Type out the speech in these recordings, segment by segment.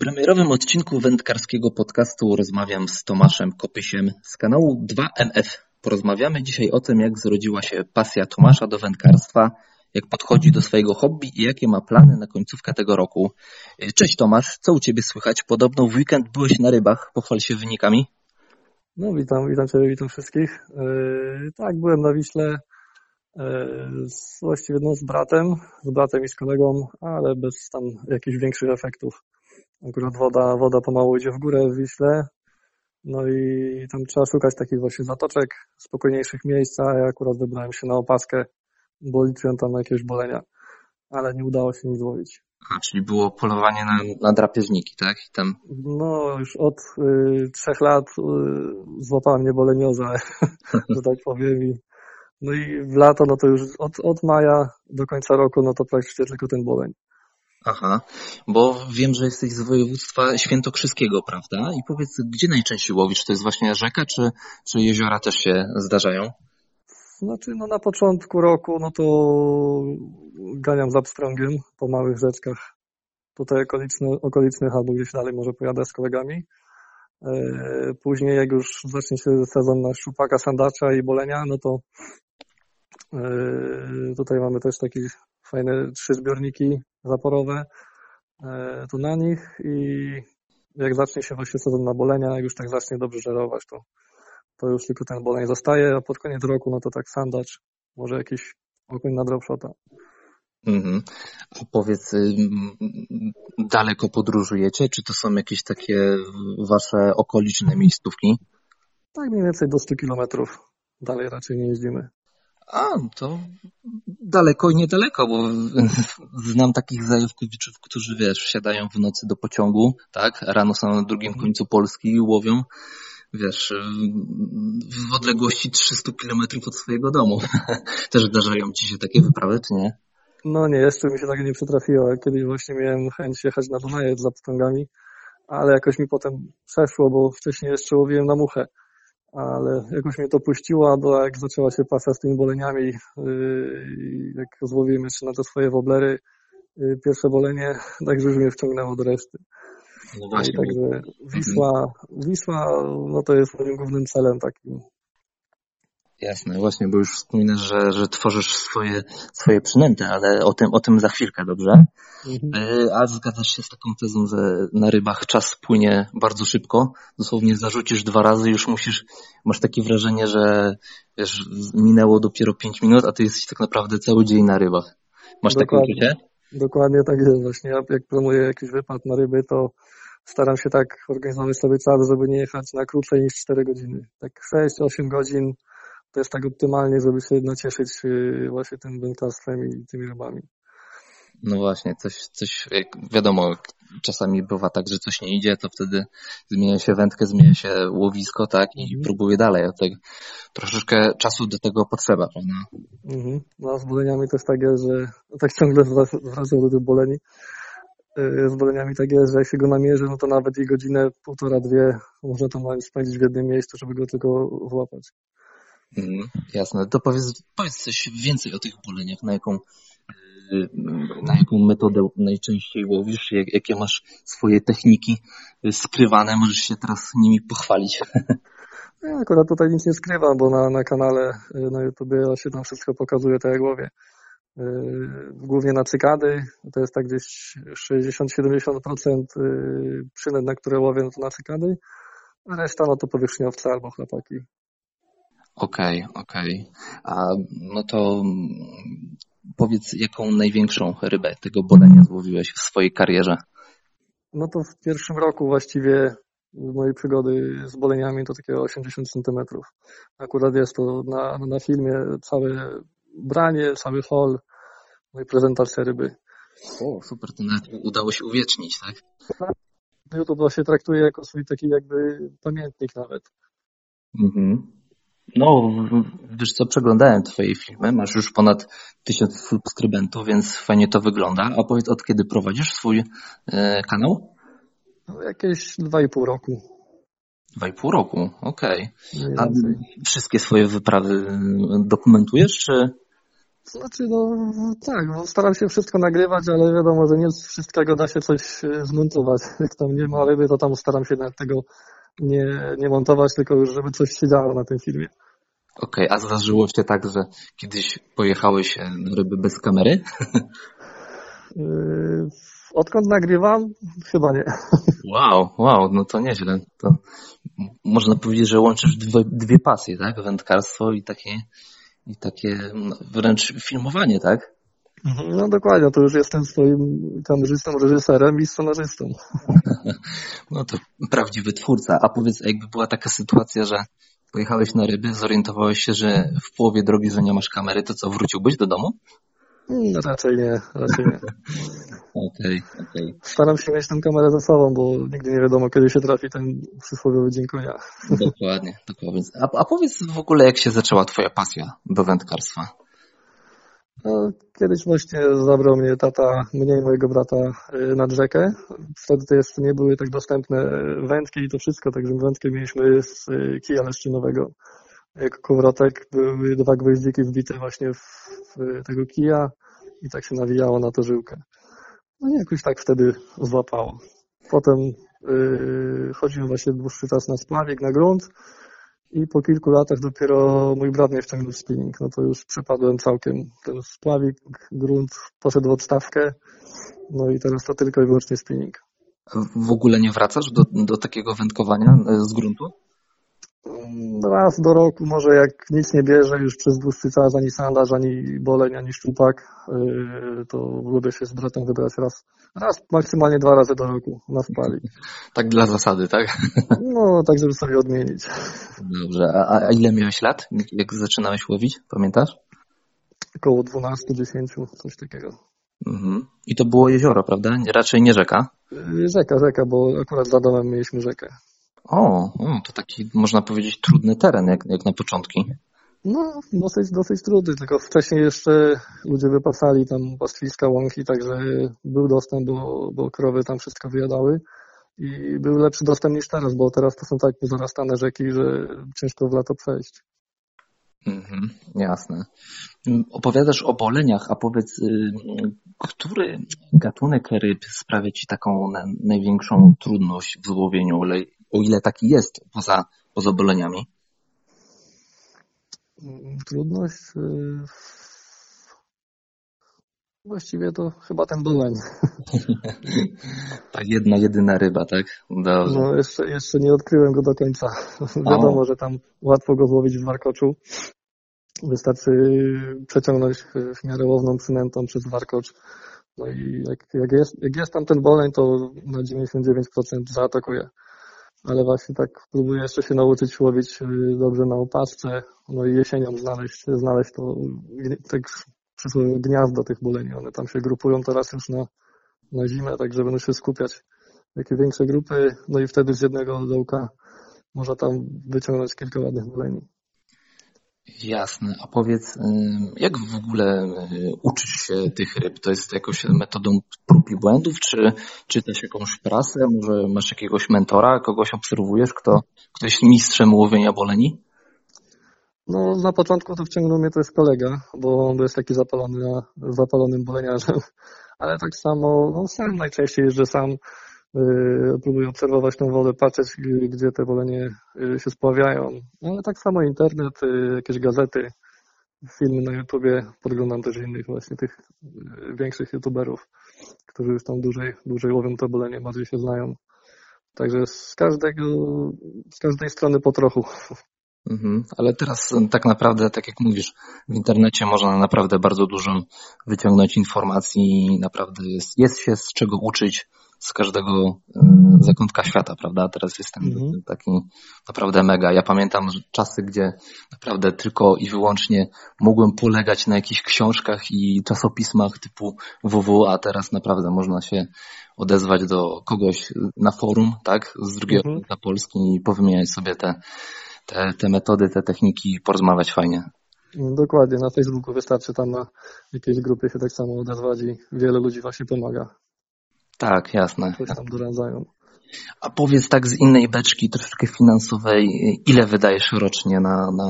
premierowym odcinku wędkarskiego podcastu rozmawiam z Tomaszem Kopysiem z kanału 2MF. Porozmawiamy dzisiaj o tym, jak zrodziła się pasja Tomasza do wędkarstwa, jak podchodzi do swojego hobby i jakie ma plany na końcówkę tego roku. Cześć Tomasz, co u Ciebie słychać? Podobno w weekend byłeś na rybach, pochwal się wynikami. No witam, witam Ciebie, witam wszystkich. Yy, tak, byłem na Wiśle, yy, z, właściwie no, z bratem, z bratem i z kolegą, ale bez tam jakichś większych efektów. Akurat woda, woda pomału idzie w górę w Wiśle, no i tam trzeba szukać takich właśnie zatoczek, spokojniejszych miejsc, a ja akurat wybrałem się na opaskę, bo liczyłem tam na jakieś bolenia, ale nie udało się nic złowić. A, czyli było polowanie na, na drapieżniki, tak? I tam... No, już od y, trzech lat y, złapała mnie bolenioza, że tak powiem. I, no i w lato, no to już od, od maja do końca roku, no to praktycznie tylko ten boleń. Aha, bo wiem, że jesteś z województwa świętokrzyskiego, prawda? I powiedz, gdzie najczęściej łowisz? To jest właśnie rzeka, czy, czy jeziora też się zdarzają? Znaczy, no na początku roku, no to ganiam za pstrągiem po małych rzeczkach. Tutaj okoliczny, okolicznych albo gdzieś dalej może pojadę z kolegami. E, później jak już zacznie się sezon na szczupaka, sandacza i bolenia, no to e, tutaj mamy też takie fajne trzy zbiorniki zaporowe. E, to na nich i jak zacznie się właśnie sezon na bolenia, jak już tak zacznie dobrze żerować, to, to już tylko ten boleń zostaje, a pod koniec roku, no to tak sandacz, może jakiś okoń na dropshota. Mhm. A powiedz, daleko podróżujecie? Czy to są jakieś takie wasze okoliczne miejscówki? Tak mniej więcej do 100 kilometrów. Dalej raczej nie jeździmy. A, to daleko i niedaleko, bo znam takich zajawkowiczów, którzy wiesz, wsiadają w nocy do pociągu, tak? Rano są na drugim końcu Polski i łowią, wiesz, w odległości 300 kilometrów od swojego domu. Też zdarzają ci się takie wyprawy, czy nie? No nie, jeszcze mi się takie nie przytrafiło. Kiedyś właśnie miałem chęć jechać na Dunaje za pstrągami, ale jakoś mi potem przeszło, bo wcześniej jeszcze łowiłem na muchę. Ale jakoś mnie to puściło, bo jak zaczęła się pasja z tymi boleniami, yy, jak złowiłem jeszcze na te swoje woblery, yy, pierwsze bolenie, także już mnie wciągnęło do reszty. No właśnie. Także Wisła, Wisła, no to jest moim głównym celem takim Jasne, właśnie, bo już wspominasz, że, że tworzysz swoje, swoje przynęty, ale o tym, o tym za chwilkę, dobrze? Mhm. A zgadzasz się z taką tezą, że na rybach czas płynie bardzo szybko, dosłownie zarzucisz dwa razy, już musisz, masz takie wrażenie, że wiesz, minęło dopiero pięć minut, a ty jesteś tak naprawdę cały dzień na rybach. Masz Dokładnie. takie uczucie? Dokładnie tak jest właśnie. Ja jak planuję jakiś wypad na ryby, to staram się tak organizować sobie czas, żeby nie jechać na krócej niż 4 godziny. Tak 6-8 godzin to jest tak optymalnie, żeby się nacieszyć y, właśnie tym wędkarstwem i tymi rybami. No właśnie, coś, coś, jak wiadomo, czasami bywa tak, że coś nie idzie, to wtedy zmienia się wędkę, zmienia się łowisko, tak, i mhm. próbuje dalej. Troszeczkę czasu do tego potrzeba, prawda? Mhm. No a z boleniami też tak jest, że tak ciągle wracam do tych boleni. Y, z boleniami tak jest, że jak się go namierzy, no to nawet i godzinę, półtora, dwie można tam spędzić w jednym miejscu, żeby go tylko włapać. Mm, jasne. To powiedz, powiedz coś więcej o tych boleniach, na jaką, y, na jaką metodę najczęściej łowisz, jak, jakie masz swoje techniki skrywane, możesz się teraz nimi pochwalić. Ja akurat tutaj nic nie skrywam, bo na, na kanale y, na YouTube ja się tam wszystko pokazuje tak jak łowię. Y, głównie na cykady, to jest tak gdzieś 60-70% przynęt, na które łowię, no to na cykady, a reszta no to powierzchniowce albo chlapaki. Okej, okay, okej. Okay. A no to powiedz, jaką największą rybę tego bolenia złowiłeś w swojej karierze? No to w pierwszym roku właściwie mojej przygody z boleniami to takie 80 centymetrów. Akurat jest to na, na filmie całe branie, cały hol, no i prezentacja ryby. O, super, to nawet udało się uwiecznić, tak? YouTube to się traktuje jako swój taki jakby pamiętnik nawet. Mhm. No, wiesz co, przeglądałem twoje filmy, masz już ponad tysiąc subskrybentów, więc fajnie to wygląda. A powiedz, od kiedy prowadzisz swój e, kanał? No, jakieś dwa i pół roku. Dwa i pół roku, okej. Okay. A wszystkie swoje wyprawy dokumentujesz, czy, Znaczy, no tak, no, staram się wszystko nagrywać, ale wiadomo, że nie z wszystkiego da się coś e, zmontować. Jak tam nie ma ryby, to tam staram się tego nie, nie montować, tylko już żeby coś się działo na tym filmie. Okej, okay, a zdarzyło się tak, że kiedyś pojechałeś na ryby bez kamery? Yy, odkąd nagrywam? Chyba nie. Wow, wow, no to nieźle. To można powiedzieć, że łączysz dwie, dwie pasje, tak? Wędkarstwo i takie, i takie no, wręcz filmowanie, tak? Mhm, no dokładnie, to już jestem swoim kamerzystą, reżyserem i scenarzystą. No to prawdziwy twórca. A powiedz, jakby była taka sytuacja, że pojechałeś na ryby, zorientowałeś się, że w połowie drogi, że nie masz kamery, to co, wróciłbyś do domu? No raczej nie, raczej nie. Okej, okay, okej. Okay. Staram się mieć tę kamerę za sobą, bo nigdy nie wiadomo, kiedy się trafi ten przysłowiowy dzień konia. Dokładnie, dokładnie. A, a powiedz w ogóle, jak się zaczęła twoja pasja do wędkarstwa? No, kiedyś właśnie zabrał mnie tata, mnie i mojego brata y, nad rzekę. Wtedy to jeszcze nie były tak dostępne wędki i to wszystko, także wędkę mieliśmy z y, kija leszczynowego. Jako kołowrotek były dwa gwoździki wbite właśnie w, tego kija i tak się nawijało na to żyłkę. No i jakoś tak wtedy złapało. Potem yy, chodziłem właśnie dłuższy czas na spławik, na grunt i po kilku latach dopiero mój brat mnie wciągnął w spinning. No to już przepadłem całkiem ten spławik, grunt, poszedł w odstawkę, no i teraz to tylko i wyłącznie spinning. W ogóle nie wracasz do, do takiego wędkowania e, z gruntu? Raz do roku, może jak nic nie bierze już przez dłuższy czas, ani sandaż, ani boleń, ani szczupak, yy, to lubię się z bratem wybrać raz, raz, maksymalnie dwa razy do roku na spali. Tak dla zasady, tak? No, tak żeby sobie odmienić. Dobrze, a, a ile miałeś lat, jak zaczynałeś łowić, pamiętasz? Około 12-10, coś takiego. Mhm. I to było jezioro, prawda? Raczej nie rzeka? Yy, rzeka, rzeka, bo akurat za domem mieliśmy rzekę. O, o, to taki, można powiedzieć, trudny teren, jak, jak na początki. No, dosyć, dosyć trudny, tylko wcześniej jeszcze ludzie wypasali tam pastwiska, łąki, także był dostęp, bo, bo krowy tam wszystko wyjadały i był lepszy dostęp niż teraz, bo teraz to są tak zarastane rzeki, że ciężko w lato przejść. Mhm, jasne. Opowiadasz o boleniach, a powiedz, y, który gatunek ryb sprawia Ci taką największą trudność w złowieniu o ile taki jest poza, poza boleniami? Trudność? Y, właściwie to chyba ten boleń. Ta jedna, jedyna ryba, tak? Dobrze. No, jeszcze, jeszcze nie odkryłem go do końca. Wiadomo, że tam łatwo go złowić w warkoczu. Wystarczy przeciągnąć w miarę łowną przynętą przez warkocz. No i jak, jak, jest, jak jest tam ten boleń, to na 99% zaatakuje ale właśnie tak próbuję jeszcze się nauczyć łowić y, dobrze na opasce, no i jesienią znaleźć, znaleźć to tak przysłowiowe gniazdo tych buleni. One tam się grupują teraz już na, na zimę, tak żeby się skupiać. Jakie większe grupy, no i wtedy z jednego dołka można tam wyciągnąć kilka ładnych buleni. Jasne. A powiedz, jak w ogóle uczysz się tych ryb? To jest jakoś metodą prób i błędów, czy czytasz jakąś prasę? Może masz jakiegoś mentora, kogoś obserwujesz, kto, kto jest mistrzem łowienia boleni? No, na początku to wciągnął mnie też kolega, bo on jest taki zapalony, zapalonym boleniarzem. Ale tak samo, no sam najczęściej jeżdżę sam, Y, próbuję obserwować tą wodę, patrzeć, gdzie te wolenie y, się spławiają. No, ale tak samo internet, y, jakieś gazety, filmy na YouTubie, podglądam też innych właśnie tych większych YouTuberów, którzy już tam dłużej, dłużej łowią to bolenie, bardziej się znają. Także z każdego, z każdej strony po trochu. Mhm, ale teraz tak naprawdę, tak jak mówisz, w internecie można naprawdę bardzo dużo wyciągnąć informacji, naprawdę jest, jest się z czego uczyć z każdego e, zakątka świata, prawda? Teraz jest ten mhm. taki naprawdę mega. Ja pamiętam czasy, gdzie naprawdę tylko i wyłącznie mogłem polegać na jakichś książkach i czasopismach typu WW, a teraz naprawdę można się odezwać do kogoś na forum, tak? Z drugiego mhm. na Polski i powymieniać sobie te, te, te metody, te techniki i porozmawiać fajnie. Dokładnie, na Facebooku wystarczy tam na jakiejś grupie się tak samo odezwać i wiele ludzi właśnie pomaga. Tak, jasne. Coś tam doradzają. A powiedz tak z innej beczki, troszeczkę finansowej, ile wydajesz rocznie na, na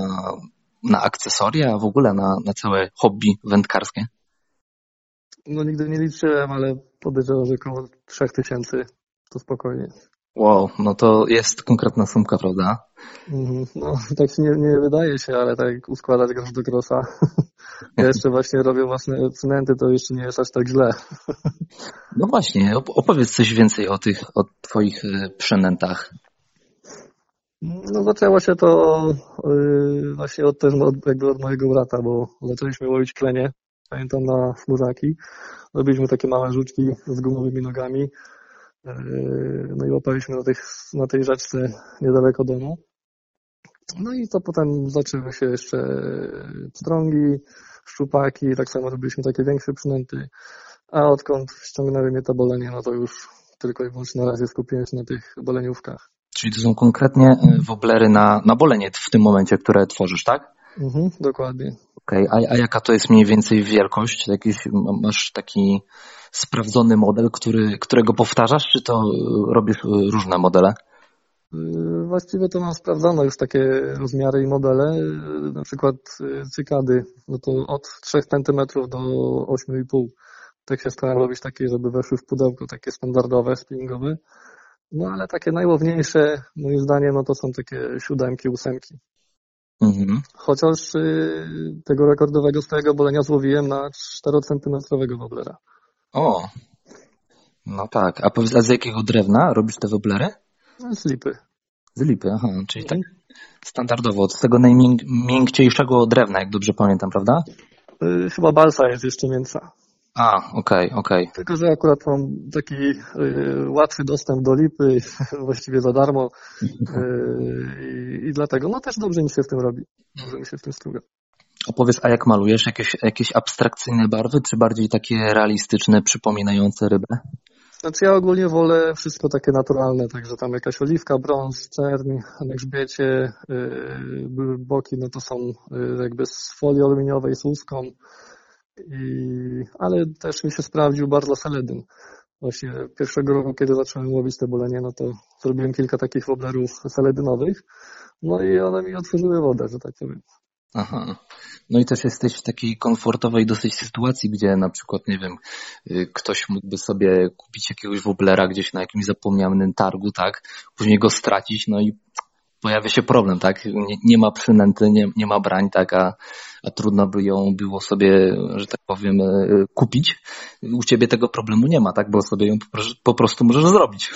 na akcesoria, a w ogóle na, na całe hobby wędkarskie? No nigdy nie liczyłem, ale podejrzewam, że około 3000 to spokojnie. Wow, no to jest konkretna sumka, prawda? Mhm. No, tak się nie, nie wydaje się, ale tak uskładać grosz do grosza. Ja jeszcze właśnie robię własne przynęty, to jeszcze nie jest aż tak źle. No właśnie, opowiedz coś więcej o tych, o twoich y, przynętach. No zaczęło się to yy, właśnie od, też od, jakby od mojego brata, bo zaczęliśmy łowić klenie, pamiętam na chmurzaki. Robiliśmy takie małe żuczki z gumowymi nogami. Yy, no i łapaliśmy na, tych, na tej rzeczce niedaleko domu. No i to potem zaczęły się jeszcze pstrągi, szczupaki, tak samo robiliśmy takie większe przynęty. A odkąd ściągnęły mnie to bolenie, no to już tylko i wyłącznie na razie skupiłem się na tych boleniówkach. Czyli to są konkretnie y, woblery na, na bolenie w tym momencie, które tworzysz, tak? Mhm, dokładnie. Okej, okay. a, a jaka to jest mniej więcej wielkość? Jakiś, masz taki sprawdzony model, który, którego powtarzasz, czy to y, robisz y, różne modele? Właściwie to mam sprawdzone już takie rozmiary i modele, na przykład cykady, no to od 3 cm do 8,5 tak się starałem robić takie, żeby weszły w pudełko, takie standardowe, spinningowe. No ale takie najłowniejsze, moim zdaniem, no to są takie siódemki, ósemki. Mhm. Chociaż y, tego rekordowego swojego bolenia złowiłem na 4-centymetrowego woblera. O, no tak. A powiedz, a z jakiego drewna robisz te woblery? Z lipy. Z lipy, aha, czyli tak standardowo, z tego najmiękciejszego drewna, jak dobrze pamiętam, prawda? Y, chyba balsa jest jeszcze mięsa. A, okej, okay, okej. Okay. Tylko, że akurat mam taki y, łatwy dostęp do lipy, właściwie za darmo y, i dlatego, no też dobrze mi się w tym robi. Dobrze mi się w tym struga. Opowiedz, a jak malujesz? Jakieś, jakieś abstrakcyjne barwy, czy bardziej takie realistyczne, przypominające rybę? Znaczy ja ogólnie wolę wszystko takie naturalne, także tam jakaś oliwka, brąz, czerń, na grzbiecie, yy, boki, no to są yy, jakby z folii aluminiowej z łuską, i, ale też mi się sprawdził bardzo seledyn. Właśnie pierwszego roku, kiedy zacząłem łowić te bolenie, no to zrobiłem kilka takich woblerów seledynowych, no i one mi otworzyły wodę, że tak powiem. Aha. No i też jesteś w takiej komfortowej dosyć sytuacji, gdzie na przykład, nie wiem, y, ktoś mógłby sobie kupić jakiegoś woblera gdzieś na jakimś zapomnianym targu, tak? Później go stracić, no i pojawia się problem, tak? Nie, nie ma przynęty, nie, nie ma brań, tak? A, a trudno by ją było sobie, że tak powiem, e, kupić. U ciebie tego problemu nie ma, tak? Bo sobie ją po prostu możesz zrobić.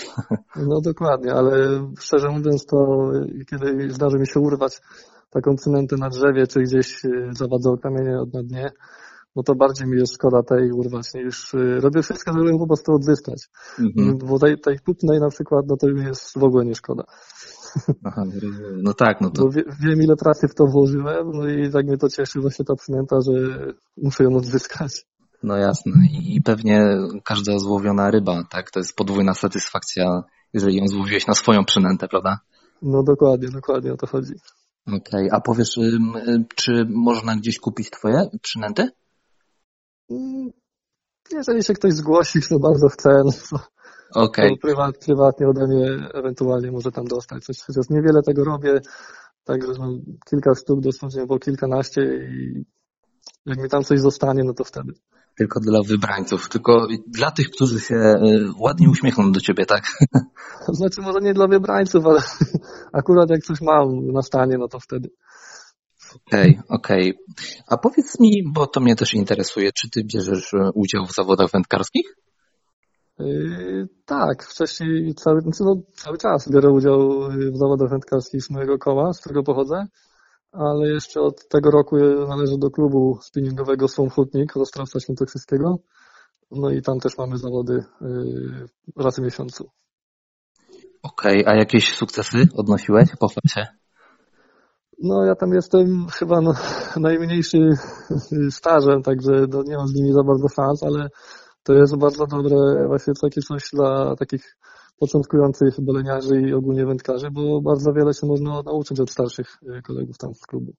No dokładnie, ale szczerze mówiąc to, kiedy zdarzy mi się urwać taką przynętę na drzewie, czy gdzieś e, zawadzą kamienie na dnie, no to bardziej mi jest szkoda tej urwać niż e, robię wszystko, żeby ją po prostu odzyskać. Mhm. Bo tej, tej pupnej na przykład, no to mi jest w ogóle nie szkoda. Aha, no tak, no to... Bo wie, wiem ile pracy w to włożyłem, no i tak mnie to cieszy właśnie ta przynęta, że muszę ją odzyskać. No jasne i pewnie każda złowiona ryba, tak, to jest podwójna satysfakcja, jeżeli ją złowiłeś na swoją przynętę, prawda? No dokładnie, dokładnie o to chodzi. Okej, okay. a powiesz, czy można gdzieś kupić twoje przynęty? Mm, jeżeli się ktoś zgłosi, kto bardzo chce, no to Okay. Prywat, prywatnie ode mnie ewentualnie może tam dostać coś. Chociaż niewiele tego robię, także mam kilka sztuk, dosłownie po kilkanaście i jak mi tam coś zostanie, no to wtedy. Tylko dla wybrańców, tylko dla tych, którzy się y, ładnie uśmiechną do ciebie, tak? Znaczy może nie dla wybrańców, ale akurat jak coś mam na stanie, no to wtedy. Okej, okay, okej. Okay. A powiedz mi, bo to mnie też interesuje, czy ty bierzesz y, udział w zawodach wędkarskich? Yy, tak, wcześniej cały, znaczy no, cały czas biorę udział w zawodach wędkarskich z mojego koła, z którego pochodzę, ale jeszcze od tego roku należę do klubu spinningowego Słom Hutnik, Ostrowca Świętokrzyskiego. No i tam też mamy zawody yy, raz w miesiącu. Okej, okay, a jakieś sukcesy odnosiłeś? Pochwal się. No ja tam jestem chyba no, najmniejszy stażem, także no, nie mam z nimi za bardzo szans, ale to jest bardzo dobre właśnie takie coś dla takich początkujących boleniarzy i ogólnie wędkarzy, bo bardzo wiele się można nauczyć od starszych e, kolegów tam z klubu.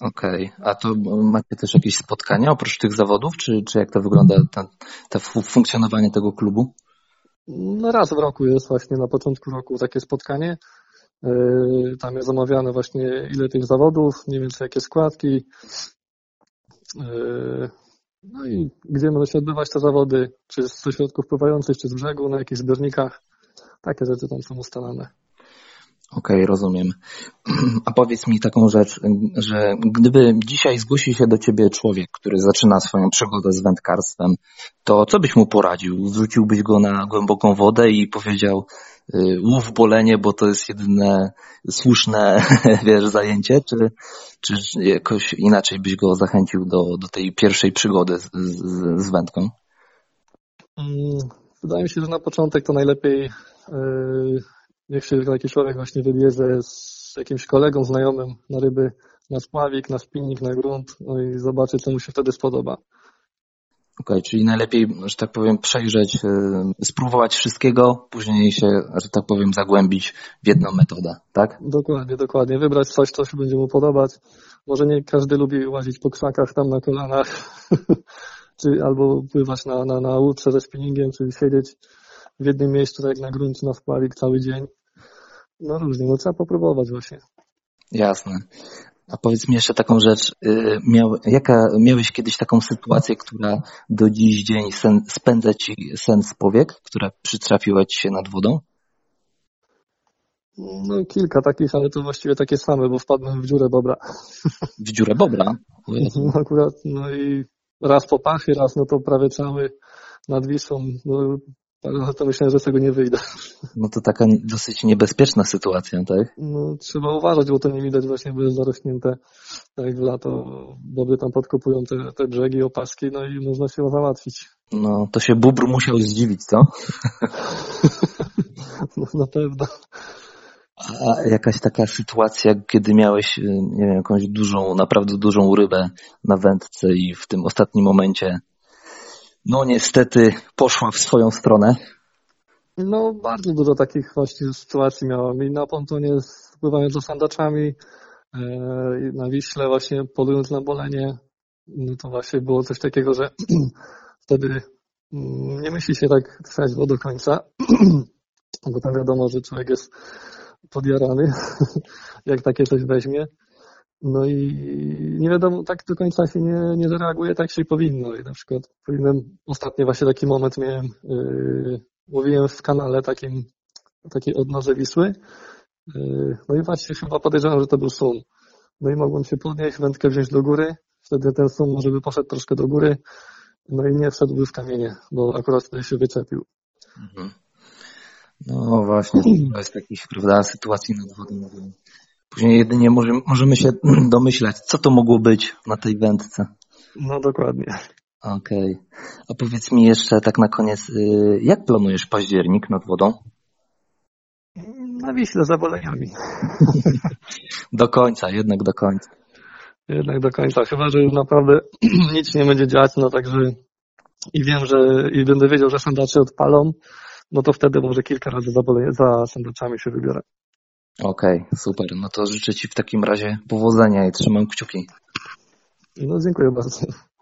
Okej, okay. a to macie też jakieś spotkania oprócz tych zawodów, czy, czy jak to wygląda, to funkcjonowanie tego klubu? No raz w roku jest właśnie na początku roku takie spotkanie. Yy, Tam jest omawiane właśnie ile tych zawodów, mniej więcej jakie składki. Yy, No i gdzie może się odbywać te zawody, czy ze środków pływających, czy z brzegu, na jakichś zbiornikach. Takie rzeczy tam są ustalane. Okej, rozumiem. A powiedz mi taką rzecz, że gdyby dzisiaj zgłosił się do ciebie człowiek, który zaczyna swoją przygodę z wędkarstwem, to co byś mu poradził? Wrzuciłbyś go na głęboką wodę i powiedział y, łów bolenie, bo to jest jedyne słuszne, wiesz, zajęcie, czy, czy jakoś inaczej byś go zachęcił do, do tej pierwszej przygody z, z, z wędką? Mm, Wydaje mi się, że na początek to najlepiej niech się taki człowiek właśnie wybierze z jakimś kolegą, znajomym na ryby, na spławik, na spinnik, na grunt, no i zobaczy, co mu się wtedy spodoba. Okej, czyli najlepiej, że tak powiem, przejrzeć, y, spróbować wszystkiego, później się, że tak powiem, zagłębić w jedną metodę, tak? Dokładnie, dokładnie. Wybrać coś, co się będzie mu podobać. Może nie każdy lubi łazić po krzakach tam na kolanach, czy albo pływać na, na, na łódce ze spinningiem, czyli siedzieć w jednym miejscu, tak jak na gruncie, na spławik cały dzień. No różnie, no trzeba popróbować właśnie. Jasne. A powiedz mi jeszcze taką rzecz, y, miał, jaka, miałeś kiedyś taką sytuację, która do dziś dzień sen, spędza ci sen z powiek, która przytrafiła ci się nad wodą? No kilka takich, ale to właściwie takie same, bo wpadłem w dziurę bobra. W dziurę bobra? No akurat, no i raz po pachy, raz no to prawie cały nad Wisłą. No, no to myślałem, że z tego nie wyjdę. No to taka dosyć niebezpieczna sytuacja, tak? No, trzeba uważać, bo to nie widać właśnie, bo jest zarośnięte tak w lato. Bobry tam podkopują te, te brzegi, opaski, no i można się załatwić. No to się bóbr musiał zdziwić, co? No, na pewno. A jakaś taka sytuacja, kiedy miałeś, y, nie wiem, jakąś dużą, naprawdę dużą rybę na wędce i w tym ostatnim momencie, no niestety poszła w swoją stronę. No, bardzo dużo takich właśnie sytuacji miałem. I na pontonie pływając za sandaczami, e, na Wiśle właśnie polując na bolenie, no to właśnie było coś takiego, że wtedy mm, nie myśli się tak trzeźwo do końca, bo tam wiadomo, że człowiek jest podjarany, jak takie coś weźmie. No i nie wiadomo, tak do końca się nie, nie zareaguje, tak się powinno. I na przykład powinienem, ostatnio właśnie taki moment miałem, yy, łowiłem w kanale takim, takiej odnoże Wisły. Yy, no i właśnie chyba podejrzewam, że to był sum. No i mogłem się podnieść, wędkę wziąć do góry. Wtedy ten sum może by poszedł troszkę do góry. No i nie wszedłby w kamienie, bo akurat wtedy się wyczepił. Mhm. No właśnie, to jest takich, prawda, sytuacji nad wodą. Później jedynie może, możemy się domyślać, co to mogło być na tej wędce. No dokładnie. Okej. A powiedz mi jeszcze tak na koniec, y, jak planujesz październik nad wodą? Na Wiśle za boleniami. Do końca, jednak do końca. Jednak do końca. Chyba, że już naprawdę nic nie będzie dziać, no także i wiem, że i będę wiedział, że sandacze odpalą, no to wtedy może kilka razy za, bole- za sandaczami się wybiorę. Okej, super. No to życzę Ci w takim razie powodzenia i trzymam kciuki. No dziękuję bardzo.